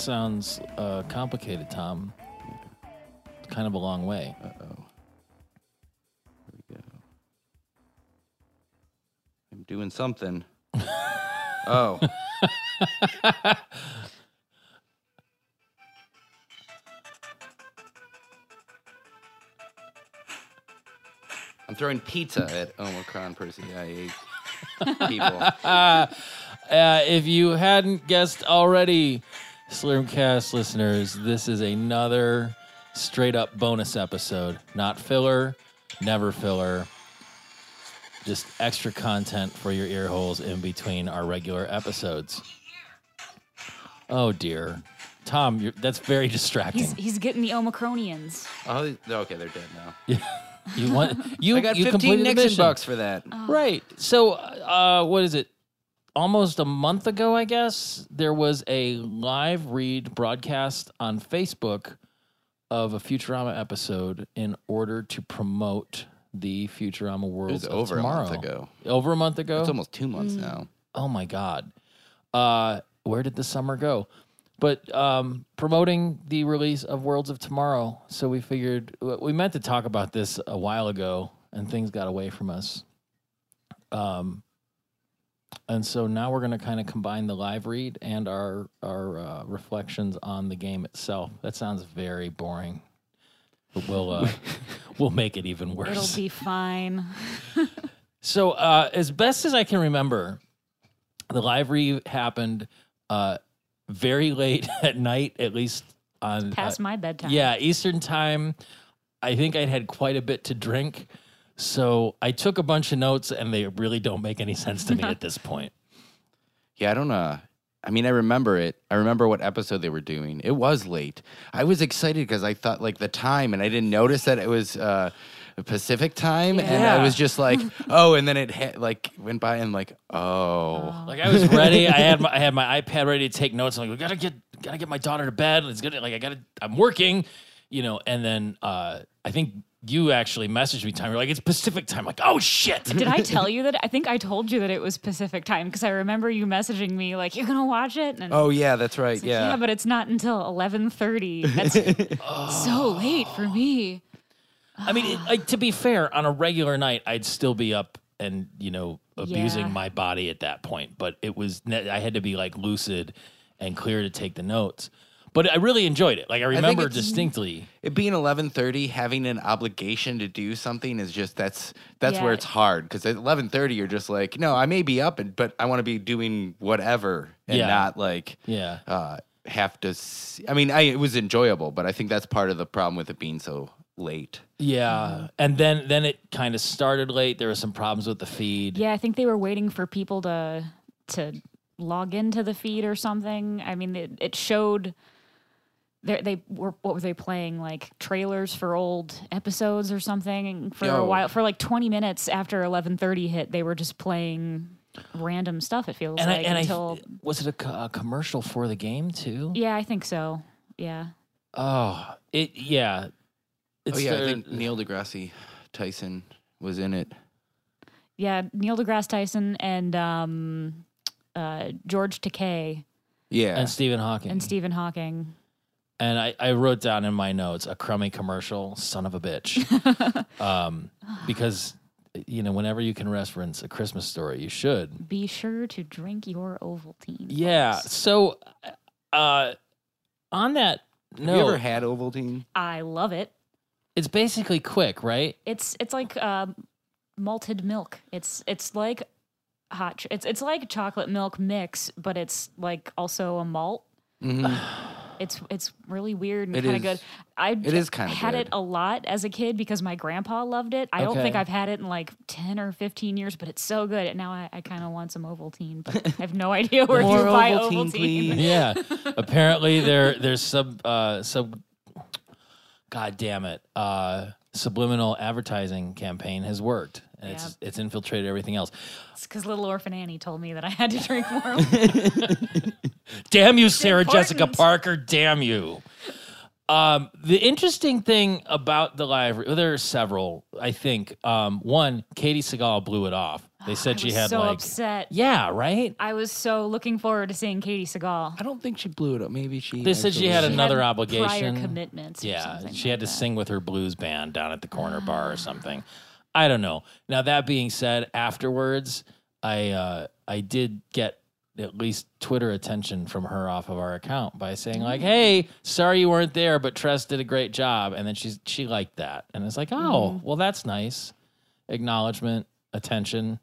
sounds uh, complicated, Tom. It's kind of a long way. Uh oh. Here we go. I'm doing something. oh. I'm throwing pizza at Omicron Persei 8 people. Uh, if you hadn't guessed already, Slurmcast listeners, this is another straight up bonus episode. Not filler, never filler. Just extra content for your ear holes in between our regular episodes. Oh dear. Tom, you're, that's very distracting. He's he's getting the Omicronians. Oh, okay, they're dead now. you want you I got you 15 completed the Nixon mission. bucks for that. Right. So, uh, what is it? Almost a month ago, I guess, there was a live read broadcast on Facebook of a Futurama episode in order to promote the Futurama World. It Worlds was of over a month ago. Over a month ago? It's almost two months now. oh my God. Uh, where did the summer go? But um, promoting the release of Worlds of Tomorrow. So we figured we meant to talk about this a while ago, and things got away from us. Um, and so now we're going to kind of combine the live read and our our uh, reflections on the game itself. That sounds very boring, but we'll uh, we'll make it even worse. It'll be fine. So, uh, as best as I can remember, the live read happened uh, very late at night, at least on Past uh, my bedtime. yeah Eastern time. I think I'd had quite a bit to drink, so I took a bunch of notes, and they really don't make any sense to me at this point. Yeah, I don't know. I mean, I remember it. I remember what episode they were doing. It was late. I was excited because I thought like the time, and I didn't notice that it was uh, Pacific time, and I was just like, oh, and then it hit, like went by, and like, oh, Like I was ready. I had my I had my iPad ready to take notes. I'm like, we gotta get gotta get my daughter to bed. It's gonna like I gotta I'm working, you know. And then uh, I think you actually messaged me time. You're like, it's Pacific time. I'm like, oh shit. Did I tell you that? I think I told you that it was Pacific time because I remember you messaging me like, "You're gonna watch it." And oh yeah, that's right. it's like, Yeah, yeah, but it's not until 11:30. That's so late for me. I mean, it, like to be fair, on a regular night, I'd still be up and you know abusing Yeah. my body at that point. But it was I had to be like lucid and clear to take the notes. But I really enjoyed it. Like I remember it's- distinctly. it being eleven thirty, having an obligation to do something is just that's that's where it's hard because at eleven thirty you're just like, no, I may be up, and but I want to be doing whatever and Yeah. not like Yeah. uh, have to. See, I mean, I, it was enjoyable, but I think that's part of the problem with it being so late. Yeah, and then then it kind of started late. There were some problems with the feed. Yeah, I think they were waiting for people to to log into the feed or something. I mean, it, it showed. They, they were what were they playing like trailers for old episodes or something? For a while for like 20 minutes after 11:30 hit they were just playing random stuff it feels and like I, and until I was it a, a commercial for the game too? yeah I think so. Yeah. Oh, it yeah. It's oh yeah, I think Neil deGrasse Tyson was in it. yeah Neil deGrasse Tyson and um uh George Takei. Yeah, and Stephen Hawking. And Stephen Hawking And I, I wrote down in my notes a crummy commercial, son of a bitch. um, because, you know, whenever you can reference a Christmas story, you should. be sure to drink your Ovaltine Yeah. folks. So, uh, on that have note, you ever had Ovaltine? I love it it's basically quick, right? It's it's like uh, malted milk. It's it's like hot. Ch- it's it's like chocolate milk mix, but it's like also a malt. It's it's really weird and It kind of is- good. I it is kinda had it a lot as a kid because my grandpa loved it. I don't think Okay. I've had it in like ten or fifteen years, but it's so good. And now I, I kind of want some Ovaltine, but I have no idea where More you buy Ovaltine, Ovaltine. please. Yeah. Apparently, there there's sub uh, sub. God damn it! Uh, subliminal advertising campaign has worked, and it's it's infiltrated everything else. It's because Little Orphan Annie told me that I had to drink more. Ovaltine. Damn you, Sarah Jessica. Parker. Damn you. Um, the interesting thing about the live, well, there are several. I think um, one, Katey Sagal blew it off. They said I she had so like upset. yeah, right. I was so looking forward to seeing Katey Sagal. I don't think she blew it up. Maybe she. They said she actually- had She another had obligation. prior commitments. or Yeah, something she had to that. sing with her blues band down at the corner bar or something. I don't know. Now that being said, afterwards, I uh, I did get at least Twitter attention from her off of our account by saying like, "Hey, sorry you weren't there, but Tress did a great job," and then she's she liked that, and it's like, "Oh, well, that's nice, acknowledgement, attention."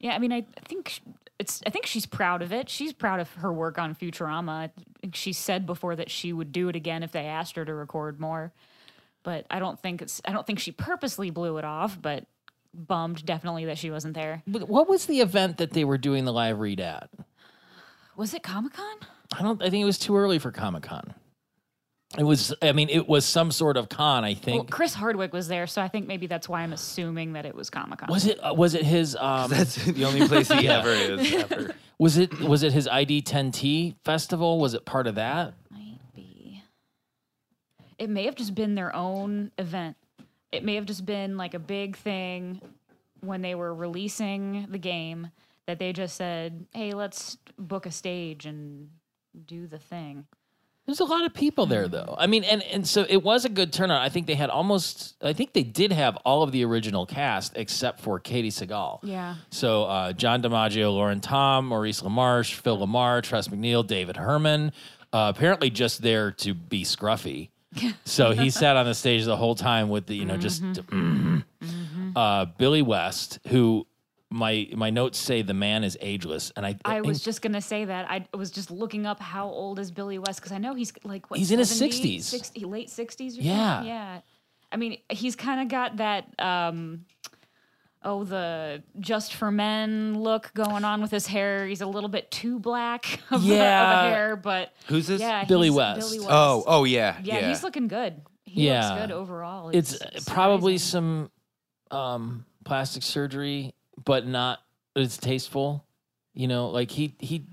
Yeah, I mean, I think it's. I think she's proud of it. She's proud of her work on Futurama. She said before that she would do it again if they asked her to record more. But I don't think it's. I don't think she purposely blew it off. But bummed definitely that she wasn't there. But what was the event that they were doing the live read at? Was it Comic Con? I don't. I think it was too early for Comic Con. It was. I mean, it was some sort of con. I Well, think. Chris Hardwick was there, so I think maybe that's why I'm assuming that it was Comic Con. was it? Uh, was it his? Um, That's the only place he ever is. Ever. was it? Was it his ID 10T festival? Was it part of that? Might be. It may have just been their own event. It may have just been like a big thing when they were releasing the game that they just said, "Hey, let's book a stage and do the thing." There's a lot of people there, though. I mean, and and so it was a good turnout. I think they had almost. I think they did have all of the original cast except for Katey Sagal. Yeah. So uh, John DiMaggio, Lauren Tom, Maurice LaMarche, Phil Lamar, Tress MacNeille, David Herman. Uh, apparently, just there to be scruffy. So he sat on the stage the whole time with the you know just mm. uh, Billy West, who my my notes say the man is ageless, and I I was just gonna say that. I was just looking up how old is Billy West because I know he's like what He's in his 60s. 60 late sixties. Yeah. yeah. I mean, he's kind of got that. um Oh, the just for men look going on with his hair. He's a little bit too black of, the- of Yeah. hair, but Who's this? yeah, Billy West. Billy West. Oh, oh yeah, yeah, yeah. he's looking good. He Yeah. looks good overall. it's probably some um plastic surgery but not it's tasteful you know like he he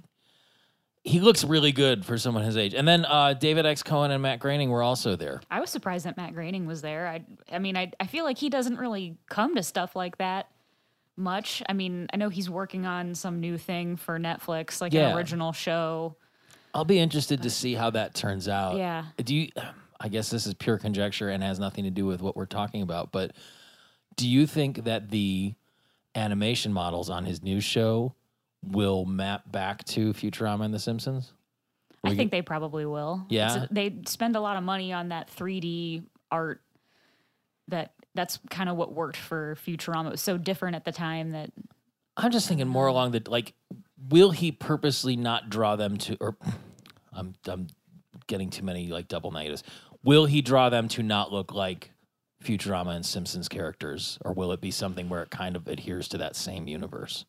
he looks really good for someone his age and then uh david x cohen and matt groening were also there I was surprised that Matt Groening was there. I, I mean, I, I feel like he doesn't really come to stuff like that much. I mean, I know he's working on some new thing for Netflix, like Yeah. an original show. i'll be interested to see how that turns out Yeah. do you i guess this is pure conjecture and has nothing to do with what we're talking about but do you think that the animation models on his new show will map back to futurama and the simpsons I think they probably will. Yeah? a- they spend a lot of money on that 3D art. That that's kind of what worked for Futurama. It was so different at the time that I'm just thinking more along the like, will he purposely not draw them to, or I'm I'm getting too many like double negatives. Will he draw them to not look like Futurama and Simpsons characters, or will it be something where it kind of adheres to that same universe?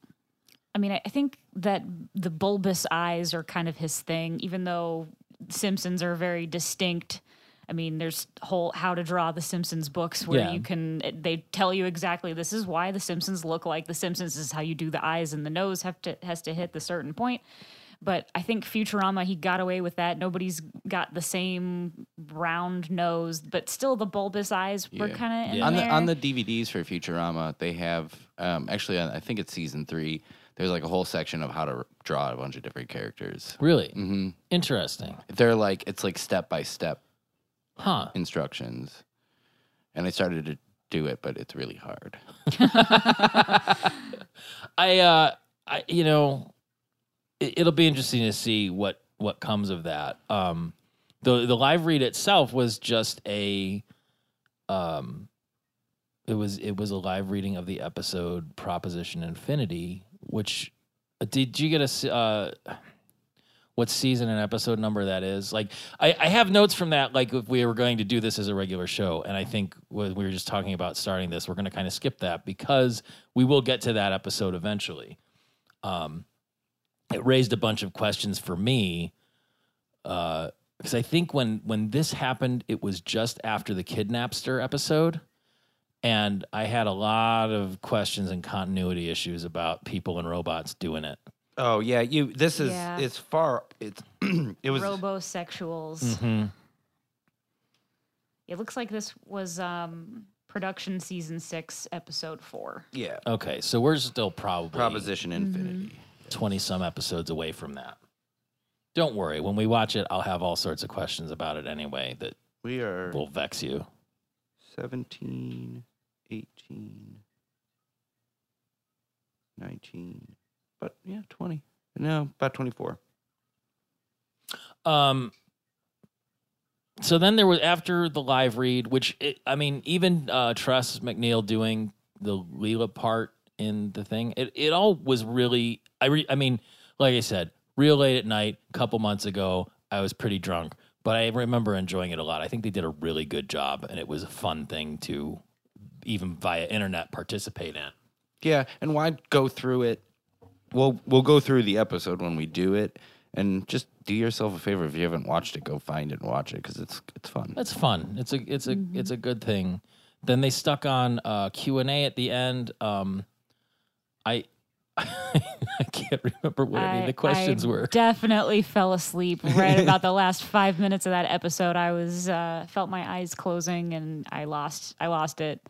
I mean, I I think that the bulbous eyes are kind of his thing, even though Simpsons are very distinct. I mean, there's whole how to draw the Simpsons books where Yeah. you can they tell you exactly this is why the Simpsons look like the Simpsons this is how you do the eyes and the nose have to has to hit the certain point. But I think Futurama he got away with that. Nobody's got the same round nose, but still the bulbous eyes were Yeah. kind of Yeah. on the on the DVDs for Futurama, they have um, actually I think it's season three. There's like a whole section of how to draw a bunch of different characters. Really hmm interesting, They're like it's like step by step huh? instructions, and I started to do it, but it's really hard. I, uh, I, you know, it, it'll be interesting to see what what comes of that. Um, the the live read itself was just a, um, it was it was a live reading of the episode Proposition Infinity, which uh, did you get a uh, what season and episode number that is? Like, I, I have notes from that. Like, if we were going to do this as a regular show, and I think when we were just talking about starting this, we're going to kind of skip that because we will get to that episode eventually. Um, it raised a bunch of questions for me because I think when when this happened, it was just after the Kidnapster episode, and I had a lot of questions and continuity issues about people and robots doing it. Oh yeah, you. This is Yeah. it's far. It's it was robosexuals. Mm-hmm. It looks like this was um, production season six, episode four. Yeah. Okay, so we're still probably Proposition Infinity. 20 some episodes away from that. Don't worry. When we watch it, I'll have all sorts of questions about it anyway that We are will vex you. 17, 18, 19, but yeah, 20. No, about 24. Um, so then there was after the live read, which it, I mean, even uh, Tress MacNeille doing the Leela part in the thing, it, it all was really. I re, I mean, like I said, real late at night, a couple months ago, I was pretty drunk, but I remember enjoying it a lot. I think they did a really good job, and it was a fun thing to even via internet participate in. Yeah, and why go through it? We'll we'll go through the episode when we do it, and just do yourself a favor if you haven't watched it, go find it and watch it because it's it's fun. It's fun. It's a it's a it's a good thing. Then they stuck on uh, Q and A at the end. Um, I I can't remember what any of the questions I were. Definitely fell asleep right about the last five minutes of that episode. I was uh, felt my eyes closing and I lost I lost it.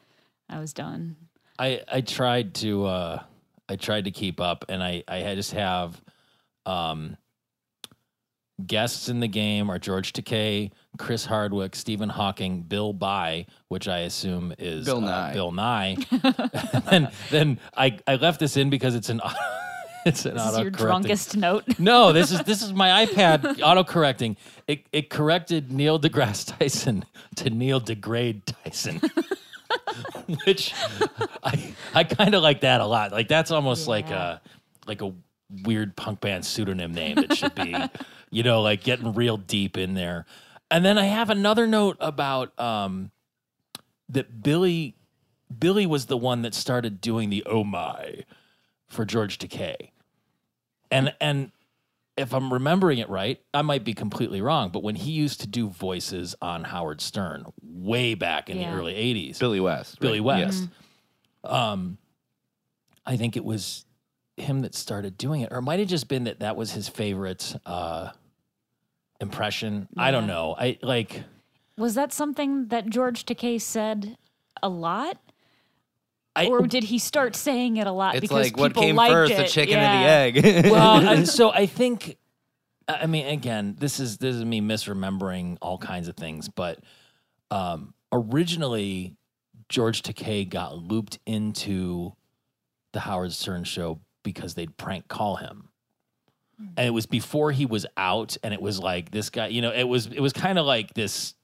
I was done. I I tried to uh, I tried to keep up, and I I just have um, guests in the game are George Takei, Chris Hardwick, Stephen Hawking, Bill Nye, which I assume is Bill uh, Nye. Bill Nye. and then I I left this in because it's an it's an This is your drunkest note. No, this is this is my iPad auto correcting. It it corrected Neil deGrasse Tyson to Neil deGrade Tyson. Which I I kind of like that a lot. Like that's almost like a like a weird punk band pseudonym name It should be, you know, like getting real deep in there. And then I have another note about um that Billy Billy was the one that started doing the oh my for George Takei. And and if I'm remembering it right, I might be completely wrong, but when he used to do voices on Howard Stern way back in Yeah. the early 80s, Billy West. Billy right? West. Um, I think it was him that started doing it, or it might have just been that that was his favorite uh, impression. I don't know. I like. Was that something that George Takei said a lot? I, Or did he start saying it a lot It's because like what people came liked first, it? the chicken Yeah. or the egg? well, and so I think, I mean, again, this is this is me misremembering all kinds of things, but um, originally George Takei got looped into the Howard Stern show because they'd prank call him. And it was before he was out, and it was like this guy, you know, it was it was kind of like this,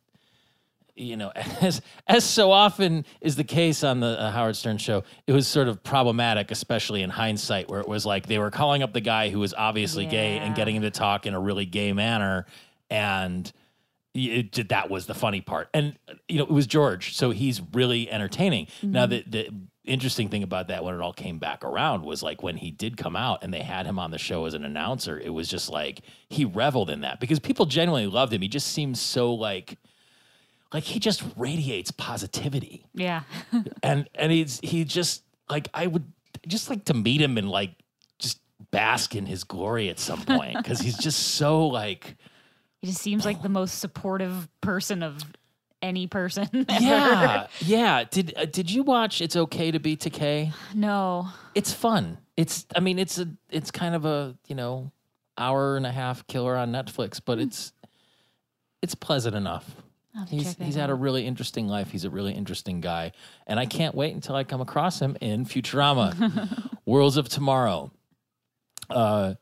you know, as as so often is the case on the uh, Howard Stern show, it was sort of problematic, especially in hindsight, where it was like they were calling up the guy who was obviously gay and getting him to talk in a really gay manner, and it, that was the funny part. And you know, it was George, so he's really entertaining. Now, the the interesting thing about that when it all came back around was like when he did come out and they had him on the show as an announcer, it was just like he reveled in that because people genuinely loved him. He just seemed so like like he just radiates positivity. Yeah. And and he's he just like I would just like to meet him and like just bask in his glory at some point because he's just so like He just seems like the most supportive person of any person. yeah yeah did uh, did you watch it's okay to be Takei? No. it's fun it's i mean it's a it's kind of a you know hour and a half killer on netflix but it's it's pleasant enough I'll have to he's he's had a really interesting life he's a really interesting guy and i can't wait until i come across him in futurama worlds of tomorrow uh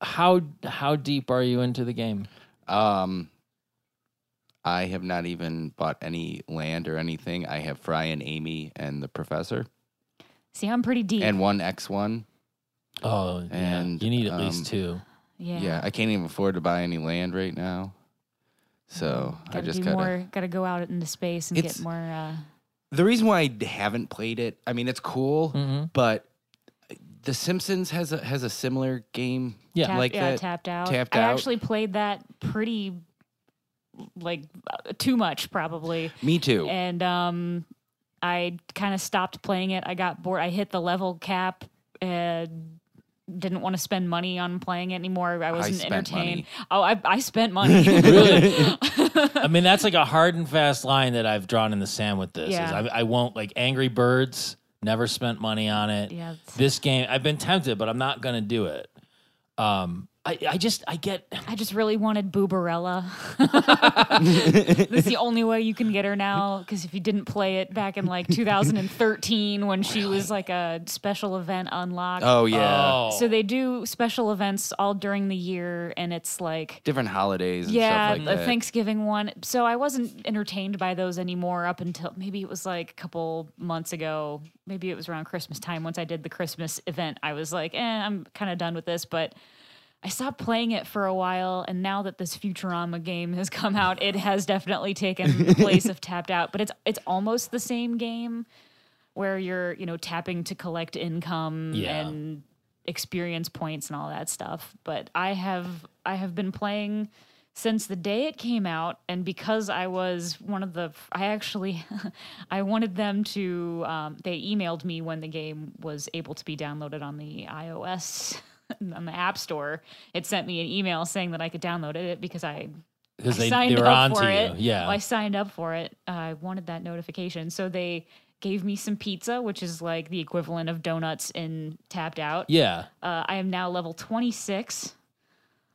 how how deep are you into the game Um, I have not even bought any land or anything. I have Fry and Amy and the professor See, I'm pretty deep. and one X one. oh yeah And, you need at um, least two yeah. Yeah. I can't even afford to buy any land right now. So I Gotta just do gotta. more. Gotta go out into space and get more. Uh, The reason why I haven't played it, I mean, it's cool, Mhm. but The Simpsons has a has a similar game. yeah tap- like yeah, that, tapped out. tapped I out. actually played that pretty, like, uh, too much probably, Me too. and um, I kind of stopped playing it. I got bored. I hit the level cap and didn't want to spend money on playing it anymore. I wasn't spent entertained. money. Oh, I, I spent money. really i mean that's like a hard and fast line that i've drawn in the sand with this is Yeah. I, I won't like angry birds never spent money on it Yeah, this game i've been tempted but i'm not gonna do it um i, I just i get I just really wanted Booberella. That's the only way you can get her now. Because if you didn't play it back in like 2013 when she was like a special event unlocked. Oh yeah, oh So they do special events all during the year, and it's like different holidays. And yeah, stuff like the that. Thanksgiving one. So I wasn't entertained by those anymore up until maybe it was like a couple months ago. Maybe it was around Christmas time. Once I did the Christmas event, I was like, eh, I'm kind of done with this. But I stopped playing it for a while, and now that this Futurama game has come out, it has definitely taken the place of Tapped Out. But it's it's almost the same game where you're you know tapping to collect income Yeah. and experience points and all that stuff. But I have I have been playing since the day it came out, and because I was one of the, I actually, I wanted them to. Um, they emailed me when the game was able to be downloaded on the iOS. On the App Store, it sent me an email saying that I could download it because I because they, signed they were up on for to it. you yeah Well, I signed up for it. I wanted that notification. So they gave me some pizza, which is like the equivalent of donuts in Tapped Out. yeah Uh, I am now level 26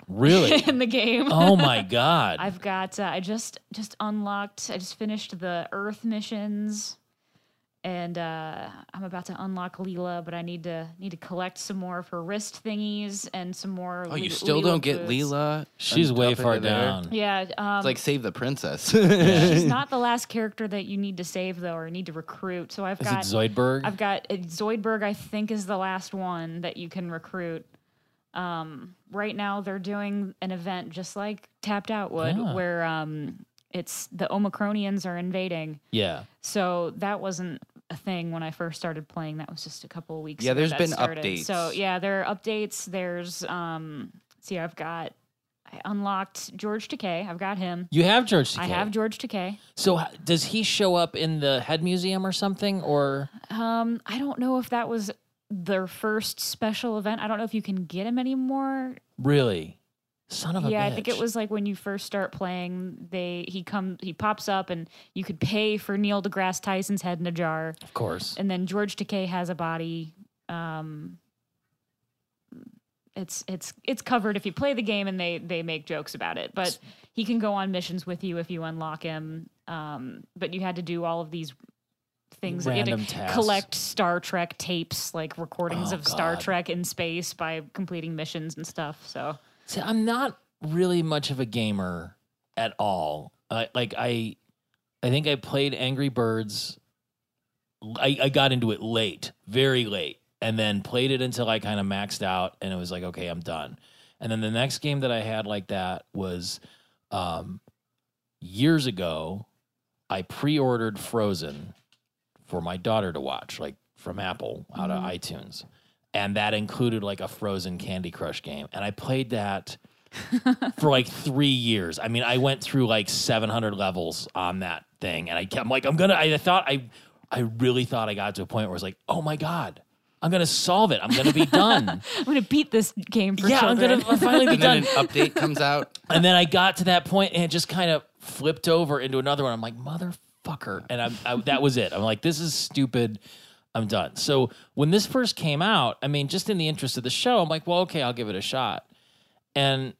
really in the game. oh my god I've got uh, I just just unlocked I just finished the Earth missions and uh, I'm about to unlock Leela, but I need to need to collect some more of her wrist thingies and some more. Oh, you still Leela don't get boots. Leela? she's way top of far there? down Yeah, um, It's like save the princess. she's not the last character that you need to save though, or need to recruit. So I've is it got zoidberg I've got uh, Zoidberg. I think is the last one that you can recruit. Um, right now they're doing an event just like Tapped Out would, Yeah. where um, it's the Omicronians are invading. yeah So that wasn't a thing when I first started playing. That was just a couple of weeks. Yeah, there's been started. updates. So yeah, there are updates. There's um, see, I've got I unlocked George Takei. I've got him. you have george I have George Takei. so does he show up in the head museum or something or Um, I don't know if that was their first special event. I don't know if you can get him anymore. really son of a yeah, I think it was like when you first start playing, they he come he pops up and you could pay for Neil deGrasse Tyson's head in a jar, of course and then George Takei has a body. Um, it's it's it's covered if you play the game and they they make jokes about it, but he can go on missions with you if you unlock him. Um, but you had to do all of these things. You had Random to tasks. collect Star Trek tapes, like recordings Oh, of Star Trek in space by completing missions and stuff. So See, I'm not really much of a gamer at all. I like I, I think I played Angry Birds. I, I got into it late, very late, and then played it until I kind of maxed out, and it was like, okay, I'm done. And then the next game that I had like that was um, years ago. I pre-ordered Frozen for my daughter to watch, like from Apple out of iTunes and that included like a frozen candy crush game. And i played that for like three years. I mean i went through like 700 levels on that thing and i kept I'm like i'm gonna i thought i i really thought i got to a point where it's like oh my god i'm gonna solve it. I'm gonna be done. I'm gonna beat this game for yeah i'm gonna finally be done. and then an update comes out. and then i got to that point and it just kind of flipped over into another one. I'm like motherfucker. And I'm, I, that was it. I'm like this is stupid I'm done. So when this first came out, I mean, just in the interest of the show, I'm like, well, okay, I'll give it a shot. And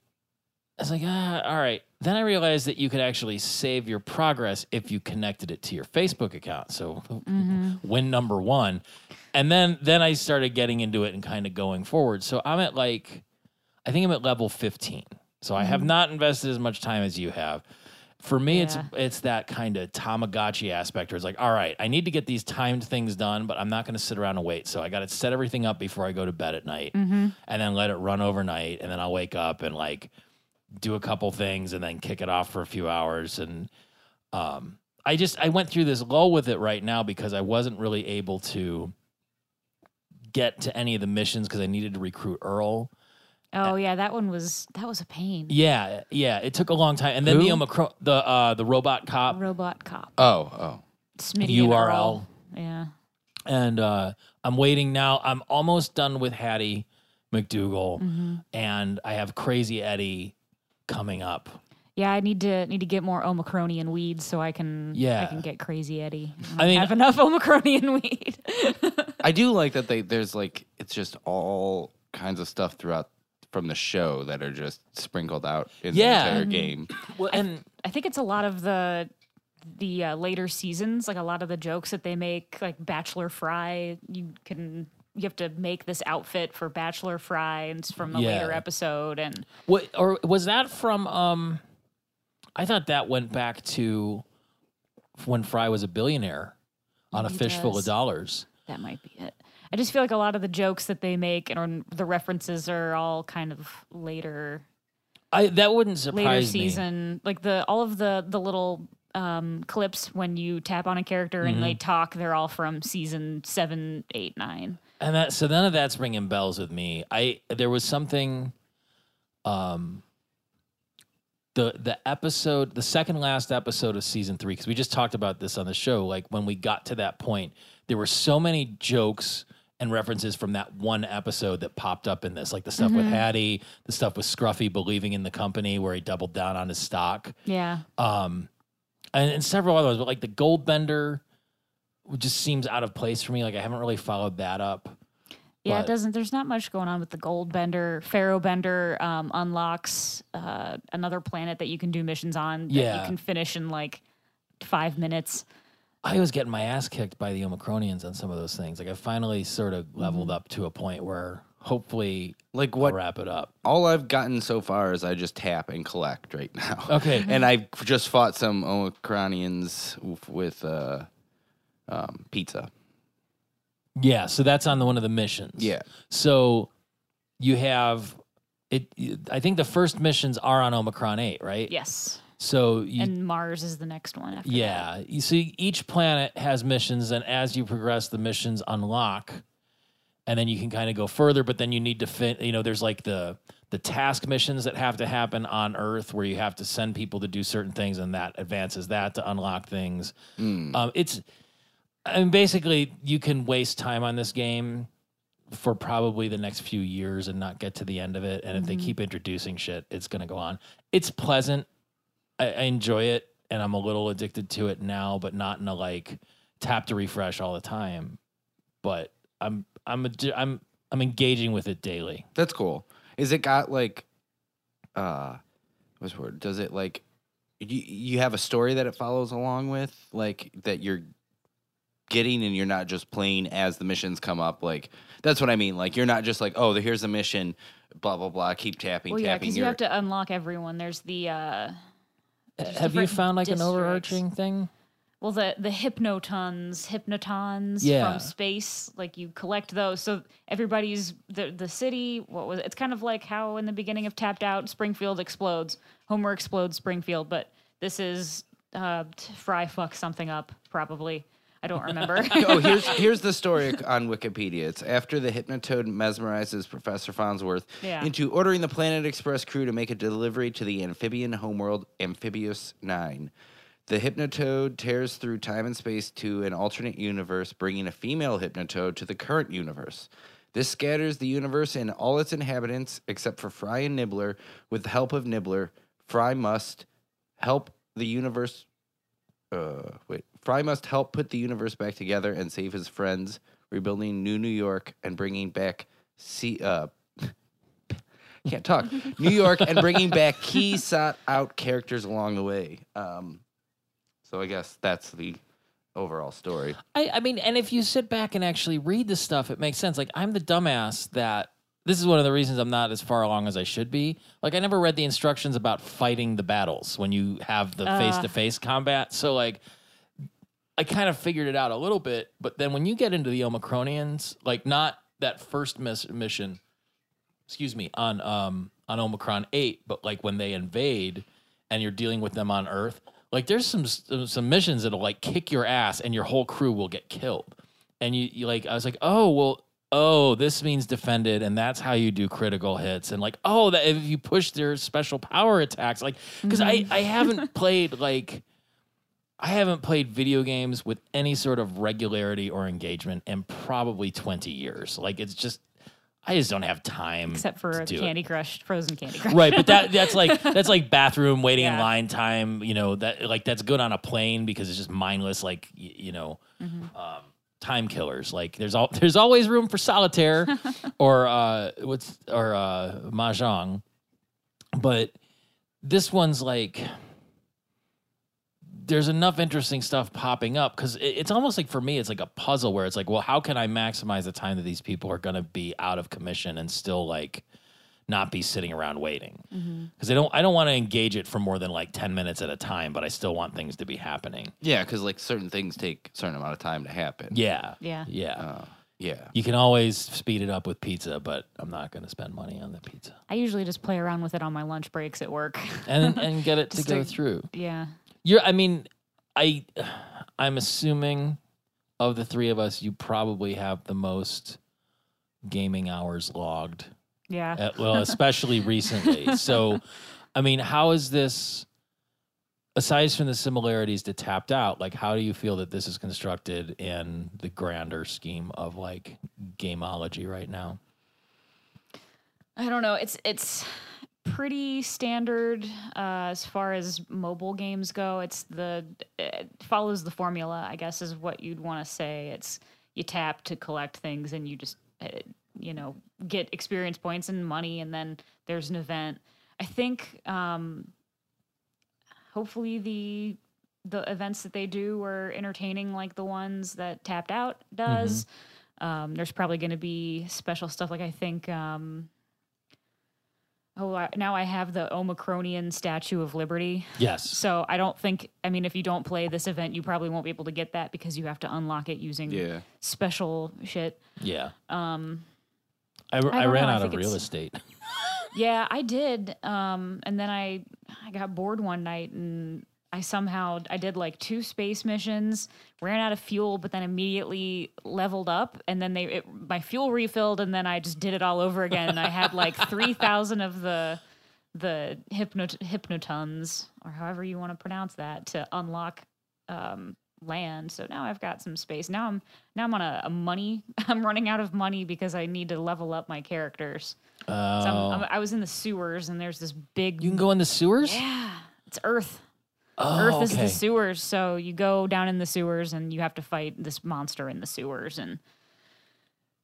I was like, ah, all right. Then I realized that you could actually save your progress if you connected it to your Facebook account. So win number one. And then then I started getting into it and kind of going forward. So I'm at like, I think I'm at level 15. So I have not invested as much time as you have. For me, Yeah. it's it's that kind of Tamagotchi aspect where it's like, all right, I need to get these timed things done, but I'm not going to sit around and wait. So I got to set everything up before I go to bed at night, and then let it run overnight, and then I'll wake up and like do a couple things, and then kick it off for a few hours. And um, I just I went through this lull with it right now because I wasn't really able to get to any of the missions because I needed to recruit Earl. Oh yeah, that one was that was a pain. Yeah, yeah, it took a long time, and then Who? the Omicron, the uh, the robot cop Robot cop. Oh, oh. Smitty and URL. Earl. Yeah. and uh, I'm waiting now. I'm almost done with Hattie, McDoogal, and I have Crazy Eddie coming up. Yeah, I need to need to get more Omicronian weed so I can Yeah. I can get crazy Eddie. I mean- have enough Omicronian weed. I do like that they there's like it's just all kinds of stuff throughout from the show that are just sprinkled out in Yeah. the entire game. Well, and I think it's a lot of the the uh, later seasons, like a lot of the jokes that they make, like Bachelor Fry. You can you have to make this outfit for Bachelor Fry, and it's from a Yeah. later episode. And what or was that from? Um, I thought that went back to when Fry was a billionaire on a fish it fishful of dollars. that might be it. I just feel like a lot of the jokes that they make and the references are all kind of later I that wouldn't later surprise me. season. Like the all of the the little um, clips when you tap on a character and Mm-hmm. they talk, they're all from season seven, eight, nine. And that so none of that's ringing bells with me. I there was something um the the episode the second last episode of season 3 cuz we just talked about this on the show like when we got to that point there were so many jokes and references from that one episode that popped up in this like the stuff with Hattie, the stuff with Scruffy believing in the company where he doubled down on his stock Yeah. um and, and several others but like the gold bender just seems out of place for me like i haven't really followed that up Yeah, But- it doesn't. There's not much going on with the gold bender. Pharaoh bender um, unlocks uh, another planet that you can do missions on. That Yeah. you can finish in like five minutes. I was getting my ass kicked by the omicronians on some of those things like i finally sort of leveled up to a point where hopefully Like i'll what wrap it up all I've gotten so far is I just tap and collect right now. Okay. and I've just fought some Omicronians with, with uh, um, pizza. yeah so that's on the one of the missions Yeah. so you have it i think the first missions are on omicron 8 right Yes. So you and Mars is the next one. After that. Yeah. You see, each planet has missions, and as you progress, the missions unlock, and then you can kind of go further. But then you need to fit. You know, there's like the the task missions that have to happen on Earth, where you have to send people to do certain things, and that advances that to unlock things. Um, it's, I mean, basically, you can waste time on this game for probably the next few years and not get to the end of it. And if they keep introducing shit, it's going to go on. It's pleasant. I, I enjoy it, and I'm a little addicted to it now, but not in a like tap to refresh all the time. But I'm I'm a, I'm I'm engaging with it daily. That's cool. Is it got like uh what's the word? Does it like you you have a story that it follows along with? Like that you're getting and you're not just playing as the missions come up like that's what I mean. Like you're not just like, oh, here's a mission, blah blah blah, keep tapping, Well, yeah, tapping. because you have to unlock everyone. There's the uh, There's Have you found like an overarching thing? well the the hypnotons, hypnotons Yeah. from space. Like you collect those, so everybody's the the city. What was it? It's kind of like how in the beginning of Tapped Out, Springfield explodes, Homer explodes Springfield, but this is uh, Fry fuck something up probably. I don't remember. oh, here's here's the story on Wikipedia. It's after the Hypnotoad mesmerizes Professor Farnsworth Yeah. into ordering the Planet Express crew to make a delivery to the amphibian homeworld Amphibios Nine. The Hypnotoad tears through time and space to an alternate universe, bringing a female Hypnotoad to the current universe. This scatters the universe and all its inhabitants, except for Fry and Nibbler. With the help of Nibbler, Fry must help the universe uh, wait. Fry must help put the universe back together and save his friends, rebuilding New New York and bringing back see uh can't talk New York and bringing back key sought out characters along the way. Um, so I guess that's the overall story. I, I mean, and if you sit back and actually read the stuff, it makes sense. Like I'm the dumbass that this is one of the reasons I'm not as far along as I should be. Like I never read the instructions about fighting the battles when you have the face to face combat. So like I kind of figured it out a little bit, but then when you get into the Omicronians, like not that first miss- mission, excuse me, on um on Omicron 8, but like when they invade and you're dealing with them on Earth, like there's some some missions that'll like kick your ass and your whole crew will get killed. And you, you like I was like, "Oh, well, oh, this means defended and that's how you do critical hits." And like, "Oh, that if you push their special power attacks." Like cuz I I haven't played like I haven't played video games with any sort of regularity or engagement in probably 20 years. Like it's just I just don't have time. except for do it. Candy Crush, frozen Candy Crush. right but that that's like that's like bathroom waiting in line time you know that like that's good on a plane because it's just mindless like y- you know Mm-hmm. um, time killers like there's all there's always room for solitaire or uh what's or uh mahjong but this one's like there's enough interesting stuff popping up because it, it's almost like for me it's like a puzzle where it's like well how can i maximize the time that these people are going to be out of commission and still like not be sitting around waiting because i don't i don't want to engage it for more than like 10 minutes at a time but i still want things to be happening Yeah, because like certain things take a certain amount of time to happen. yeah Yeah. yeah Uh, yeah. you can always speed it up with pizza but i'm not going to spend money on the pizza I usually just play around with it on my lunch breaks at work. and and get it to go to- through yeah. You're. I mean, I. I'm assuming of the three of us, you probably have the most gaming hours logged. Yeah. Uh, well, especially recently. So, I mean, how is this? Aside from the similarities to Tapped Out, like how do you feel that this is constructed in the grander scheme of like gameology right now? I don't know. It's it's pretty standard uh, as far as mobile games go. It's the it follows the formula, I guess, is what you'd want to say. It's you tap to collect things, and you just uh, you know get experience points and money, and then there's an event. I think um, hopefully the the events that they do are entertaining, like the ones that Tapped Out does. Um, there's probably going to be special stuff, like I think. Um, Oh, I, now I have the Omicronian Statue of Liberty. Yes. So I don't think, I mean, if you don't play this event, you probably won't be able to get that because you have to unlock it using Yeah. special shit. Yeah. Um, I, I, don't ran know, I out of real estate. yeah, I did. Um, and then I, I got bored one night and I somehow, I did like two space missions, ran out of fuel, but then immediately leveled up. And then they, it, my fuel refilled and then I just did it all over again. And I had like 3,000 of the, the hypnot- hypnotons or however you want to pronounce that to unlock um, land. So now I've got some space. Now I'm now I'm on a, a money. I'm running out of money because I need to level up my characters. So I'm, Oh. I'm, I was in the sewers and there's this big. you can go in the sewers. yeah, it's Earth. Oh, Earth is okay. the sewers. So you go down in the sewers and you have to fight this monster in the sewers and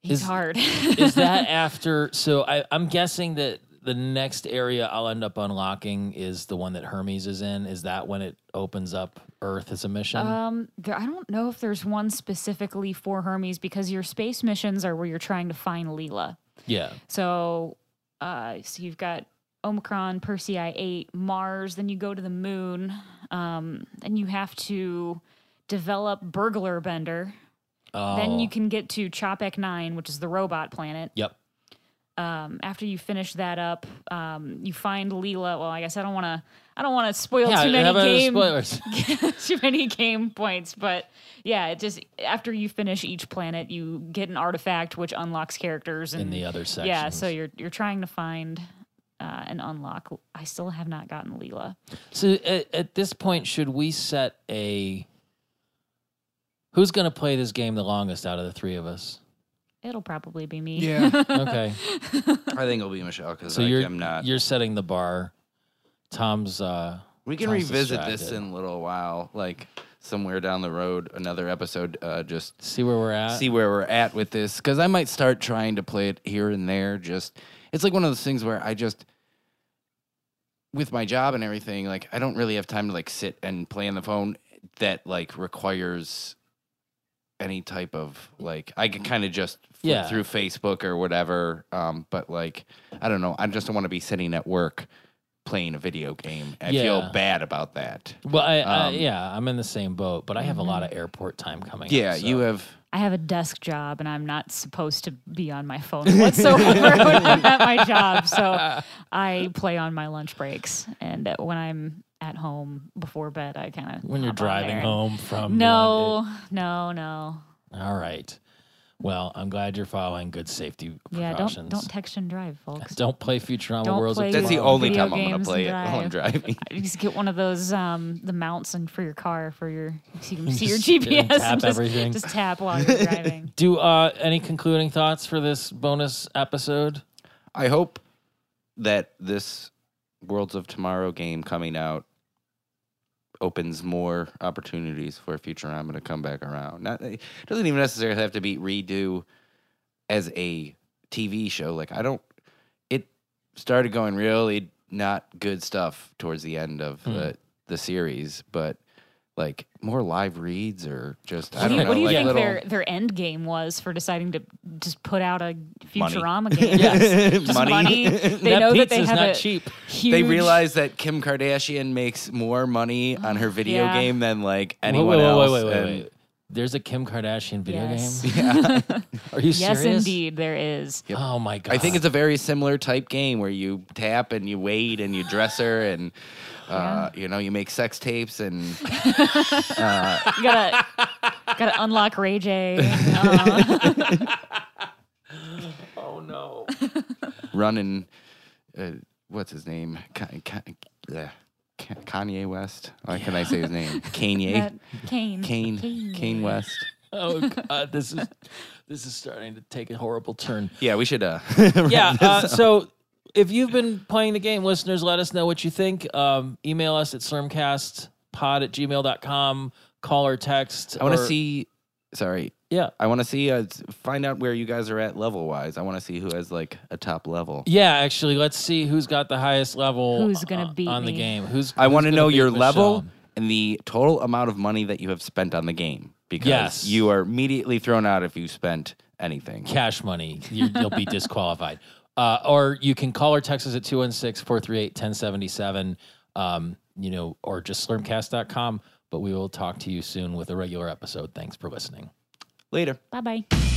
he's Is- hard. is that after? So I, I'm guessing that the next area I'll end up unlocking is the one that Hermes is in. Is that when it opens up Earth as a mission? Um, there, I don't know if there's one specifically for Hermes because your space missions are where you're trying to find Leela. yeah. So, uh, so you've got Omicron, Persei eight, Mars. Then you go to the moon. Um, then you have to develop Burglar Bender. Oh. Then you can get to Chapek nine, which is the robot planet. Yep. Um, after you finish that up, um, you find Leela. Well, I guess I don't want to. I don't want to spoil Yeah. too many game spoilers? too many game points, but yeah, it just after you finish each planet, you get an artifact which unlocks characters and in the other sections. yeah. So you're you're trying to find uh, an unlock. I still have not gotten Leela. So at, at this point, should we set a? Who's going to play this game the longest out of the three of us? It'll probably be me. Yeah. Okay, I think it'll be Michelle because so like, you're I'm not. you're setting the bar. Tom's uh, we can Tom's revisit this in a little while, like somewhere down the road, another episode. Uh, just see where we're at. see where we're at with this because I might start trying to play it here and there. Just it's like one of those things where I just with my job and everything, like I don't really have time to like sit and play on the phone that like requires any type of like I can kind of just flip Yeah. through Facebook or whatever. Um, but like I don't know, I just don't want to be sitting at work playing a video game. I Yeah. feel bad about that. well, I, I Um, yeah, I'm in the same boat, but I have a lot of airport time coming. Yeah, up, so- you have. I have a desk job and I'm not supposed to be on my phone whatsoever when I'm at my job. So I play on my lunch breaks. And when I'm at home before bed, I kind of. when you're driving home from No, no, no. All right. Well, I'm glad you're following good safety Yeah, precautions. don't don't text and drive, folks. Don't play Futurama Don't Worlds play That's the Tomorrow. only Video time I'm gonna games play it while I'm driving. Just get one of those um the mounts and for your car for your so you can see your Just, GPS tap and just, everything. just tap while you're driving. Do uh, any concluding thoughts for this bonus episode? I hope that this Worlds of Tomorrow game coming out opens more opportunities for Futurama to come back around. Not it doesn't even necessarily have to be redo as a TV show. Like I don't it started going really not good stuff towards the end of hmm. the the series, but like more live reads or just I What do don't you, know. what do you like think little, their their end game was for deciding to just put out a Money. Futurama game? Yes. Just money. They that know that they pizza's have not a cheap. huge. they realize that Kim Kardashian makes more money on her video Yeah. game than like Wait, anyone wait, wait, else. wait, wait, wait, and- wait. There's a Kim Kardashian video Yes. game. Are you serious? Yes, serious? indeed, there is. Oh my god! I think it's a very similar type game where you tap and you wait and you dress her and uh, you know you make sex tapes and You gotta gotta unlock Ray J. Uh, oh no. running. Uh, what's his name? Ka- Ka- uh, Ka- Kanye West. Why can I say his name? Kanye. that Kane. Kane. Kane West. Oh god, this is this is starting to take a horrible turn. Yeah, we should. Uh, yeah. Uh, so if you've been playing the game, listeners, let us know what you think. Um, email us at slurmcastpod at gmail.com. Call or text. I want to see. Sorry, Yeah. I want to see. Uh, find out where you guys are at level wise. I want to see who has like a top level. Yeah, actually, let's see who's got the highest level. Who's gonna uh, beat on the me. game? Who's I who's want to gonna know beat your level Michelle? and the total amount of money that you have spent on the game because Yes. you are immediately thrown out if you spent anything. cash money. You, you'll be disqualified. Uh, or you can call or text us at 216 438 1077, um, you know, or just slurmcast.com. But we will talk to you soon with a regular episode. Thanks for listening. Later. Bye bye.